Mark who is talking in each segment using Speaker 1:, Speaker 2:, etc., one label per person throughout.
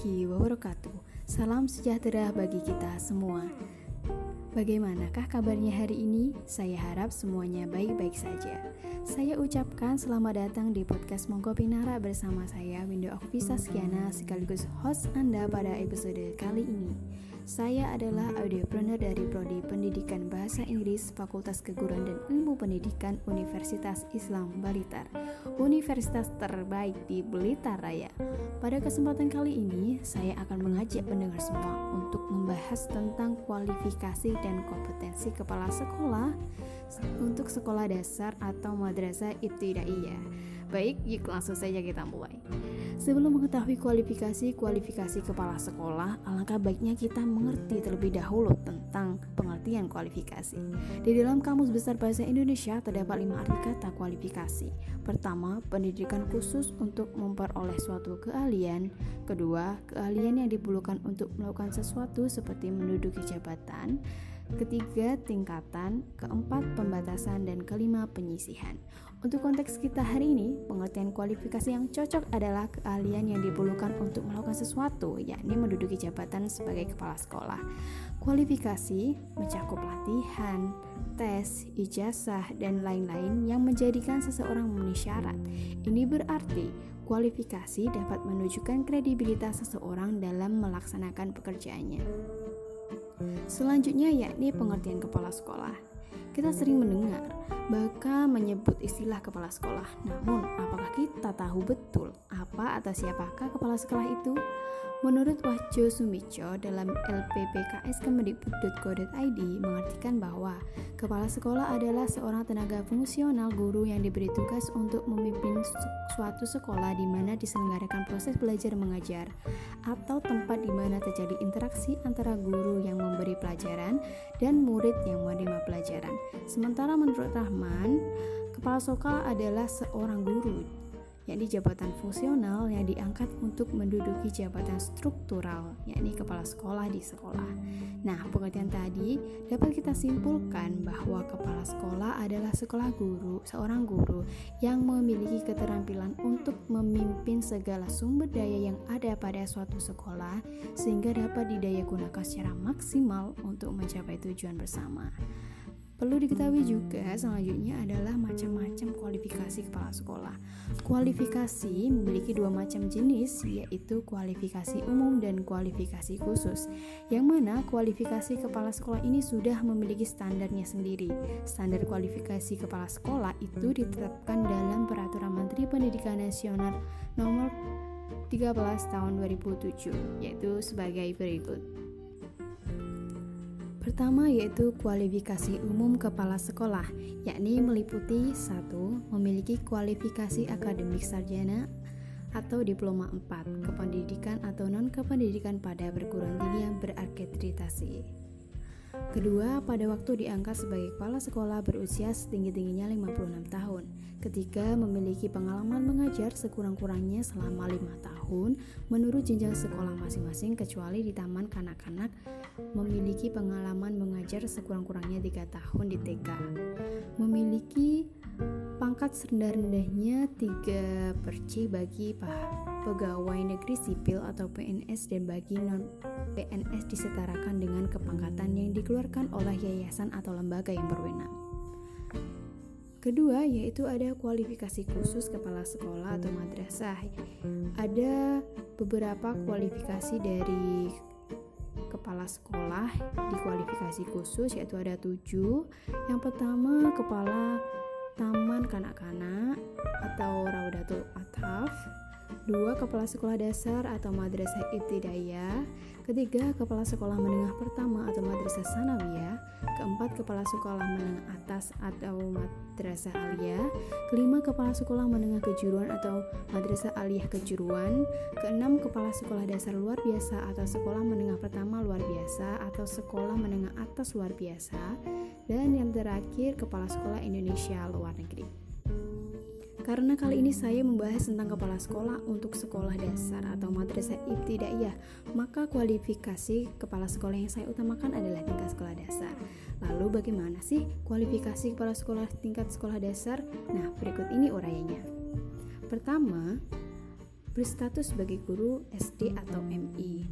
Speaker 1: warahmatullahi wabarakatuh. Salam sejahtera bagi kita semua. Bagaimanakah kabarnya hari ini? Saya harap semuanya baik-baik saja. Saya ucapkan selamat datang di podcast Mongko Pinara bersama saya Window Okvisa Skiana sekaligus host Anda pada episode kali ini. Saya adalah audiopreneur dari Prodi Pendidikan Bahasa Inggris Fakultas Keguruan dan Ilmu Pendidikan Universitas Islam Blitar, universitas terbaik di Blitar Raya. Pada kesempatan kali ini, saya akan mengajak pendengar semua untuk membahas tentang kualifikasi dan kompetensi kepala sekolah untuk sekolah dasar atau madrasah ibtidaiyah. Baik, yuk langsung saja kita mulai. Sebelum mengetahui kualifikasi-kualifikasi kepala sekolah, alangkah baiknya kita mengerti terlebih dahulu tentang pengertian kualifikasi. Di dalam Kamus Besar Bahasa Indonesia terdapat lima arti kata kualifikasi. Pertama, pendidikan khusus untuk memperoleh suatu keahlian. Kedua, keahlian yang diperlukan untuk melakukan sesuatu seperti menduduki jabatan. Ketiga, tingkatan. Keempat, pembatasan. Dan kelima, penyisihan. Untuk konteks kita hari ini, pengertian kualifikasi yang cocok adalah keahlian yang diperlukan untuk melakukan sesuatu, yakni menduduki jabatan sebagai kepala sekolah. Kualifikasi mencakup latihan, tes, ijazah, dan lain-lain yang menjadikan seseorang memenuhi syarat. Ini berarti kualifikasi dapat menunjukkan kredibilitas seseorang dalam melaksanakan pekerjaannya. Selanjutnya yakni pengertian kepala sekolah. Kita sering mendengar, bahkan menyebut istilah kepala sekolah. Namun, apakah kita tahu betul apa atau siapakah kepala sekolah itu? Menurut Wahjo Sumico dalam LPPKS Kemendikbud.go.id mengartikan bahwa kepala sekolah adalah seorang tenaga fungsional guru yang diberi tugas untuk memimpin suatu sekolah di mana diselenggarakan proses belajar mengajar atau tempat di mana terjadi interaksi antara guru yang memberi pelajaran dan murid yang menerima pelajaran. Sementara menurut Rahman, kepala sekolah adalah seorang guru yakni jabatan fungsional yang diangkat untuk menduduki jabatan struktural, yakni kepala sekolah di sekolah. Nah, pengertian tadi dapat kita simpulkan bahwa kepala sekolah adalah sekolah guru, seorang guru yang memiliki keterampilan untuk memimpin segala sumber daya yang ada pada suatu sekolah sehingga dapat didaya gunakan secara maksimal untuk mencapai tujuan bersama. Perlu diketahui juga selanjutnya adalah macam-macam kualifikasi kepala sekolah. Kualifikasi memiliki dua macam jenis yaitu kualifikasi umum dan kualifikasi khusus. Yang mana kualifikasi kepala sekolah ini sudah memiliki standarnya sendiri. Standar kualifikasi kepala sekolah itu ditetapkan dalam Peraturan Menteri Pendidikan Nasional Nomor 13 Tahun 2007 yaitu sebagai berikut. Pertama yaitu kualifikasi umum kepala sekolah, yakni meliputi satu Memiliki kualifikasi akademik sarjana atau diploma 4 kependidikan atau non kependidikan pada perguruan tinggi yang berakreditasi. Kedua, pada waktu diangkat sebagai kepala sekolah berusia setinggi-tingginya 56 tahun. Ketiga, memiliki pengalaman mengajar sekurang-kurangnya selama lima tahun menurut jenjang sekolah masing-masing kecuali di taman kanak-kanak memiliki pengalaman mengajar sekurang-kurangnya tiga tahun di TK. Memiliki pangkat serendah-rendahnya 3 per C bagi pegawai negeri sipil atau PNS dan bagi non PNS disetarakan dengan kepangkatan yang dikeluarkan oleh yayasan atau lembaga yang berwenang. Kedua, yaitu ada kualifikasi khusus kepala sekolah atau madrasah. Ada beberapa kualifikasi dari kepala sekolah di kualifikasi khusus yaitu ada tujuh. Yang pertama, kepala taman kanak-kanak atau Raudatul Ataf. Dua Kepala sekolah dasar atau madrasah ibtidaiyah. Ketiga, Kepala Sekolah Menengah Pertama atau Madrasah Sanawiyah. Keempat, Kepala Sekolah Menengah Atas atau Madrasah Aliyah. Kelima, Kepala Sekolah Menengah Kejuruan atau Madrasah Aliyah Kejuruan. Keenam, Kepala Sekolah Dasar Luar Biasa atau Sekolah Menengah Pertama Luar Biasa atau Sekolah Menengah Atas Luar Biasa Dan yang terakhir, Kepala Sekolah Indonesia Luar Negeri karena kali ini saya membahas tentang kepala sekolah untuk sekolah dasar atau madrasah ibtidaiyah, maka kualifikasi kepala sekolah yang saya utamakan adalah tingkat sekolah dasar. Lalu bagaimana sih kualifikasi kepala sekolah tingkat sekolah dasar? Nah, berikut ini uraiannya. Pertama, berstatus sebagai guru SD atau MI.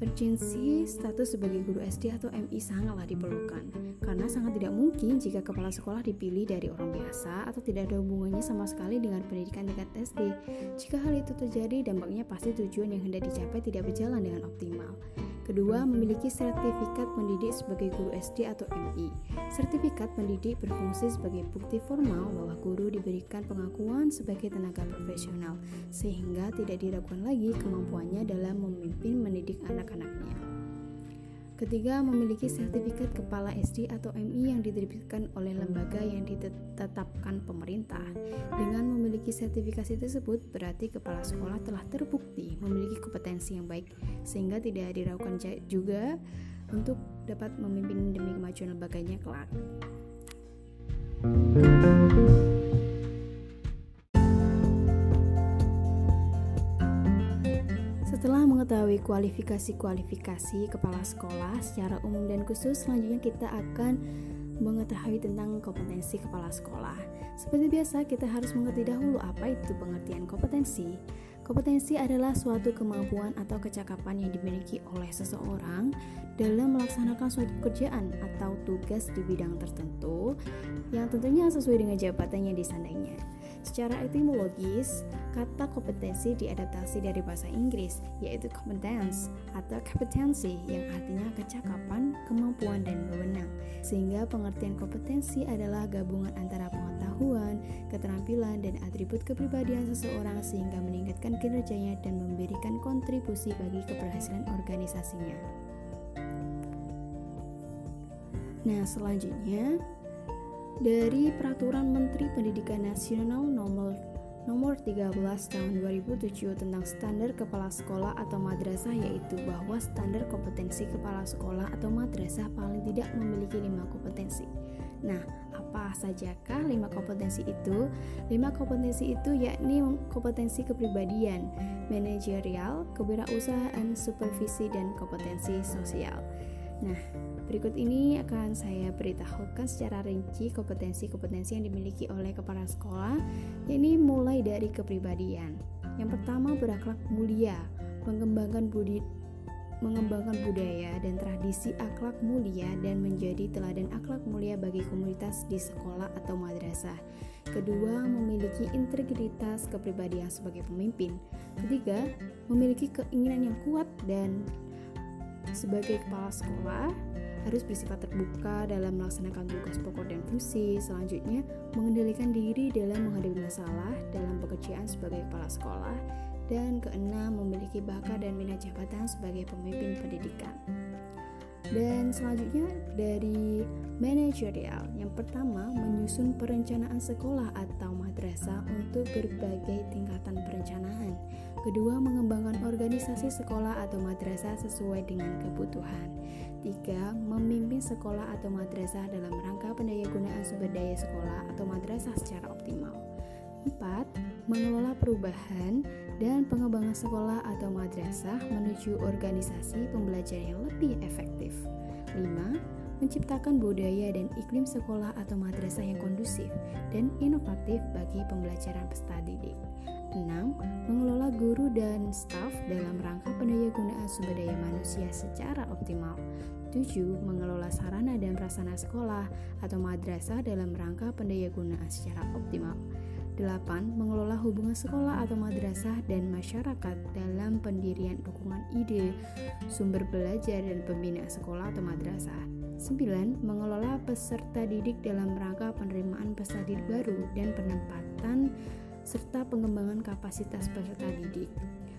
Speaker 1: Urgensi status sebagai guru SD atau MI sangatlah diperlukan karena sangat tidak mungkin jika kepala sekolah dipilih dari orang biasa atau tidak ada hubungannya sama sekali dengan pendidikan tingkat SD. Jika hal itu terjadi, dampaknya pasti tujuan yang hendak dicapai tidak berjalan dengan optimal. Kedua, memiliki sertifikat pendidik sebagai guru SD atau MI. Sertifikat pendidik berfungsi sebagai bukti formal bahwa guru diberikan pengakuan sebagai tenaga profesional, sehingga tidak diragukan lagi kemampuannya dalam memimpin mendidik anak-anaknya. Ketiga, memiliki sertifikat kepala SD atau MI yang diterbitkan oleh lembaga yang ditetapkan pemerintah. Dengan memiliki sertifikasi tersebut, berarti kepala sekolah telah terbukti memiliki kompetensi yang baik, sehingga tidak diragukan juga untuk dapat memimpin demi kemajuan lembaganya kelak. Setelah kualifikasi-kualifikasi kepala sekolah secara umum dan khusus, selanjutnya kita akan mengetahui tentang kompetensi kepala sekolah. Seperti biasa, kita harus mengerti dahulu apa itu pengertian kompetensi. Kompetensi adalah suatu kemampuan atau kecakapan yang dimiliki oleh seseorang dalam melaksanakan suatu pekerjaan atau tugas di bidang tertentu yang tentunya sesuai dengan jabatan yang disandangnya. Secara etimologis, kata kompetensi diadaptasi dari bahasa Inggris, yaitu competence atau kompetensi yang artinya kecakapan, kemampuan, dan wewenang. Sehingga pengertian kompetensi adalah gabungan antara pengetahuan, keterampilan, dan atribut kepribadian seseorang sehingga meningkatkan kinerjanya dan memberikan kontribusi bagi keberhasilan organisasinya. Nah, selanjutnya dari Peraturan Menteri Pendidikan Nasional Nomor Nomor 13 tahun 2007 tentang standar kepala sekolah atau madrasah yaitu bahwa standar kompetensi kepala sekolah atau madrasah paling tidak memiliki lima kompetensi. Nah, apa sajakah lima kompetensi itu? Lima kompetensi itu yakni kompetensi kepribadian, manajerial, kewirausahaan, supervisi, dan kompetensi sosial. Nah, berikut ini akan saya beritahukan secara rinci kompetensi-kompetensi yang dimiliki oleh kepala sekolah, yakni mulai dari kepribadian. Yang pertama berakhlak mulia, mengembangkan budi mengembangkan budaya dan tradisi akhlak mulia dan menjadi teladan akhlak mulia bagi komunitas di sekolah atau madrasah. Kedua, memiliki integritas kepribadian sebagai pemimpin. Ketiga, memiliki keinginan yang kuat dan sebagai kepala sekolah harus bersifat terbuka dalam melaksanakan tugas pokok dan fungsi. Selanjutnya, mengendalikan diri dalam menghadapi masalah dalam pekerjaan sebagai kepala sekolah. Dan keenam, memiliki bakat dan minat jabatan sebagai pemimpin pendidikan. Dan selanjutnya dari manajerial. Yang pertama, menyusun perencanaan sekolah atau madrasah untuk berbagai tingkatan perencanaan. Kedua, mengembangkan organisasi sekolah atau madrasah sesuai dengan kebutuhan. Tiga, memimpin sekolah atau madrasah dalam rangka pendayagunaan sumber daya sekolah atau madrasah secara optimal. Empat, mengelola perubahan dan pengembangan sekolah atau madrasah menuju organisasi pembelajaran yang lebih efektif. 5. Menciptakan budaya dan iklim sekolah atau madrasah yang kondusif dan inovatif bagi pembelajaran peserta didik. 6. Mengelola guru dan staf dalam rangka pendayagunaan sumber daya manusia secara optimal. 7. Mengelola sarana dan prasarana sekolah atau madrasah dalam rangka pendayagunaan secara optimal. 8. Mengelola hubungan sekolah atau madrasah dan masyarakat dalam pendirian dukungan ide, sumber belajar dan pembinaan sekolah atau madrasah. 9. Mengelola peserta didik dalam rangka penerimaan peserta didik baru dan penempatan serta pengembangan kapasitas peserta didik.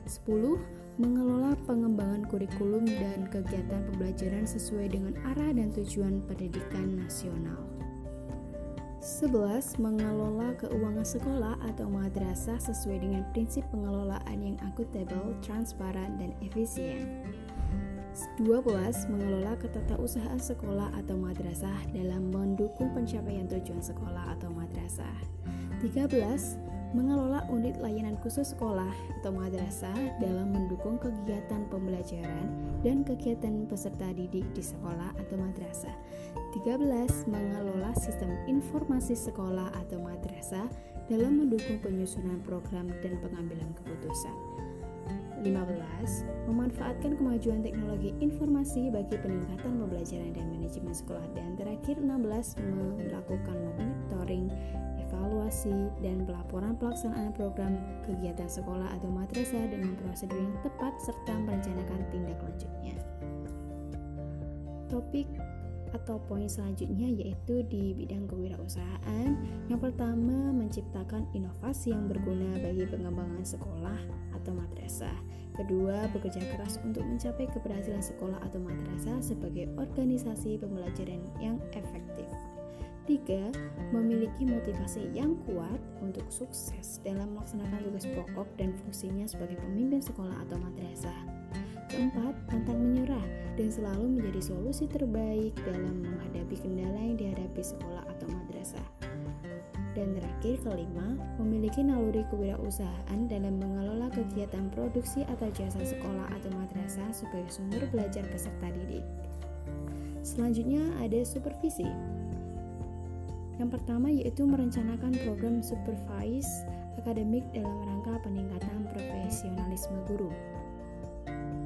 Speaker 1: 10. Mengelola pengembangan kurikulum dan kegiatan pembelajaran sesuai dengan arah dan tujuan pendidikan nasional. 11. Mengelola keuangan sekolah atau madrasah sesuai dengan prinsip pengelolaan yang akuntabel, transparan, dan efisien. 12. Mengelola ketatausahaan sekolah atau madrasah dalam mendukung pencapaian tujuan sekolah atau madrasah. 13 mengelola unit layanan khusus sekolah atau madrasah dalam mendukung kegiatan pembelajaran dan kegiatan peserta didik di sekolah atau madrasah. 13. Mengelola sistem informasi sekolah atau madrasah dalam mendukung penyusunan program dan pengambilan keputusan. 15. Memanfaatkan kemajuan teknologi informasi bagi peningkatan pembelajaran dan manajemen sekolah dan terakhir 16 melakukan monitoring evaluasi, dan pelaporan pelaksanaan program kegiatan sekolah atau madrasah dengan prosedur yang tepat serta merencanakan tindak lanjutnya. Topik atau poin selanjutnya yaitu di bidang kewirausahaan. Yang pertama, menciptakan inovasi yang berguna bagi pengembangan sekolah atau madrasah. Kedua, bekerja keras untuk mencapai keberhasilan sekolah atau madrasah sebagai organisasi pembelajaran yang efektif. Tiga, memiliki motivasi yang kuat untuk sukses dalam melaksanakan tugas pokok dan fungsinya sebagai pemimpin sekolah atau madrasah. Keempat, pantang menyerah dan selalu menjadi solusi terbaik dalam menghadapi kendala yang dihadapi sekolah atau madrasah. Dan terakhir, kelima, memiliki naluri kewirausahaan dalam mengelola kegiatan produksi atau jasa sekolah atau madrasah sebagai sumber belajar peserta didik. Selanjutnya ada supervisi. Yang pertama yaitu merencanakan program supervise akademik dalam rangka peningkatan profesionalisme guru.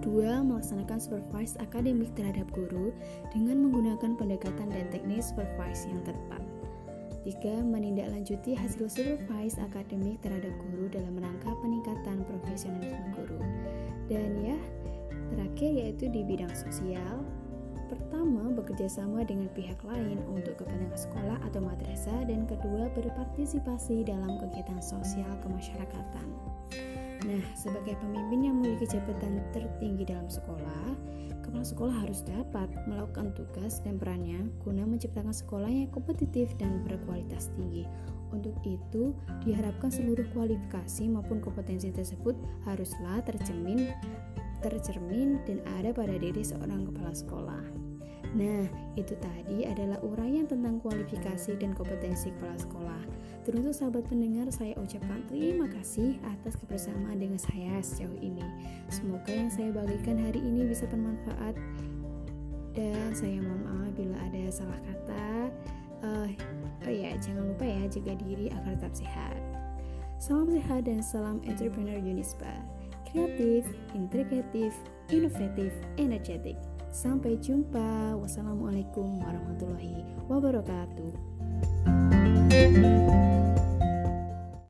Speaker 1: Dua, melaksanakan supervise akademik terhadap guru dengan menggunakan pendekatan dan teknik supervise yang tepat. Tiga, menindaklanjuti hasil supervise akademik terhadap guru dalam rangka peningkatan profesionalisme guru. Dan ya, terakhir yaitu di bidang sosial, Pertama, bekerja sama dengan pihak lain untuk kepentingan sekolah atau madrasah dan kedua, berpartisipasi dalam kegiatan sosial kemasyarakatan. Nah, sebagai pemimpin yang memiliki jabatan tertinggi dalam sekolah, kepala sekolah harus dapat melakukan tugas dan perannya guna menciptakan sekolah yang kompetitif dan berkualitas tinggi. Untuk itu, diharapkan seluruh kualifikasi maupun kompetensi tersebut haruslah tercermin tercermin dan ada pada diri seorang kepala sekolah. Nah, itu tadi adalah uraian tentang kualifikasi dan kompetensi kepala sekolah. Teruntuk sahabat pendengar, saya ucapkan terima kasih atas kebersamaan dengan saya sejauh ini. Semoga yang saya bagikan hari ini bisa bermanfaat dan saya mohon maaf bila ada salah kata. Uh, oh ya, jangan lupa ya jaga diri agar tetap sehat. Salam sehat dan salam entrepreneur Unisba kreatif, integratif, inovatif, energetik. Sampai jumpa. Wassalamualaikum warahmatullahi wabarakatuh.